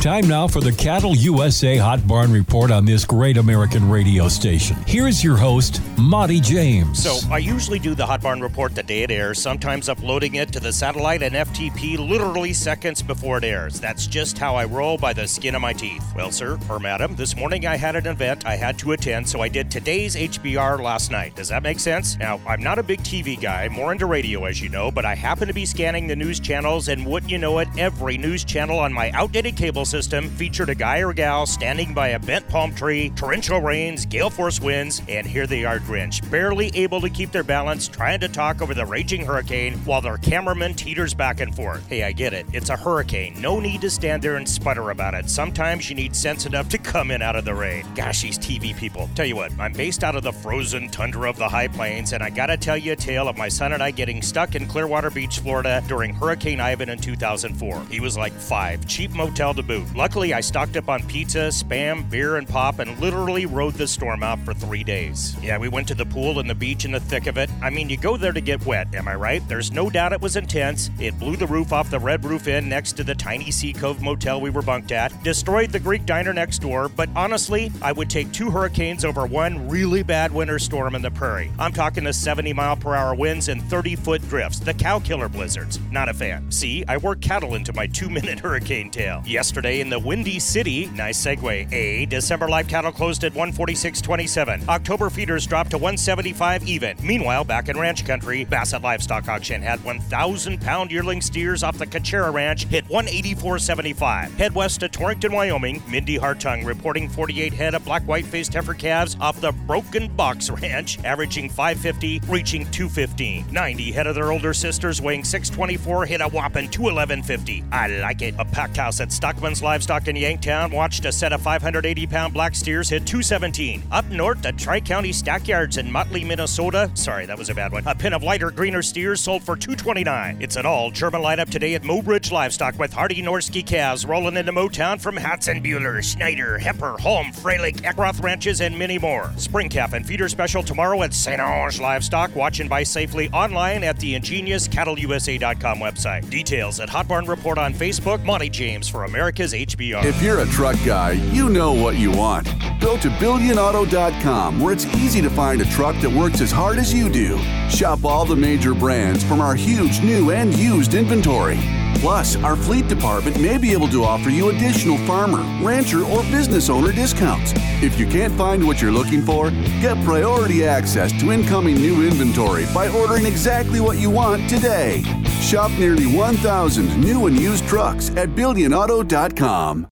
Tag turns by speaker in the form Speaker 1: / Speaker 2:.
Speaker 1: Time now for the Cattle USA Hot Barn Report on this great American radio station. Here's your host, Monte James.
Speaker 2: So, I usually do the Hot Barn Report the day it airs, sometimes uploading it to the satellite and FTP literally seconds before it airs. That's just how I roll by the skin of my teeth. Well, sir, or madam, this morning I had an event I had to attend, so I did today's HBR last night. Does that make sense? Now, I'm not a big TV guy, more into radio, as you know, but I happen to be scanning the news channels, and wouldn't you know it, every news channel on my outdated cable system featured a guy or gal standing by a bent palm tree, torrential rains, gale force winds, and here they are drenched, barely able to keep their balance, trying to talk over the raging hurricane while their cameraman teeters back and forth. Hey, I get it. It's a hurricane. No need to stand there and sputter about it. Sometimes you need sense enough to come in out of the rain. Gosh, these TV people. Tell you what, I'm based out of the frozen tundra of the high plains, and I gotta tell you a tale of my son and I getting stuck in Clearwater Beach, Florida during Hurricane Ivan in 2004. He was like five, cheap motel to boot. Luckily, I stocked up on pizza, spam, beer, and pop and literally rode the storm out for three days. Yeah, we went to the pool and the beach in the thick of it. I mean, you go there to get wet, am I right? There's no doubt it was intense. It blew the roof off the Red Roof Inn next to the tiny Sea Cove motel we were bunked at, destroyed the Greek diner next door, but honestly, I would take two hurricanes over one really bad winter storm in the prairie. I'm talking the 70 mile per hour winds and 30 foot drifts, the cow killer blizzards. Not a fan. See, I work cattle into my two minute hurricane tale. Yesterday in the Windy City, nice segue. A December live cattle closed at 146.27. October feeders dropped to 175 even. Meanwhile, back in ranch country, Bassett Livestock Auction had 1,000 pound yearling steers off the Cachera Ranch hit 184.75. Head west to Torrington, Wyoming. Mindy Hartung reporting 48 head of black white faced heifer calves off the Broken Box Ranch, averaging 550, reaching 215. 90 head of their older sisters weighing 624 hit a whopping 211.50. I like it. A packed house at Stockman's Livestock in Yankton watched a set of 580 pound black steers hit 217. Up north, the Tri County Stackyards in Motley, Minnesota. Sorry, that was a bad one. A pin of lighter, greener steers sold for 229. It's an all German lineup today at Mobridge Livestock with Hardy Norski calves rolling into Motown from Hatzenbuehler, Schneider, Hepper, Holm, Freilich, Eckroth Ranches, and many more. Spring calf and feeder special tomorrow at St. Onge Livestock. Watch and buy safely online at the ingenious cattleusa.com website. Details at Hot Barn Report on Facebook. Monte James for America's HBO.
Speaker 3: If you're a truck guy, you know what you want. Go to BillionAuto.com where it's easy to find a truck that works as hard as you do. Shop all the major brands from our huge new and used inventory. Plus, our fleet department may be able to offer you additional farmer, rancher, or business owner discounts. If you can't find what you're looking for, get priority access to incoming new inventory by ordering exactly what you want today. Shop nearly 1,000 new and used trucks at BillionAuto.com.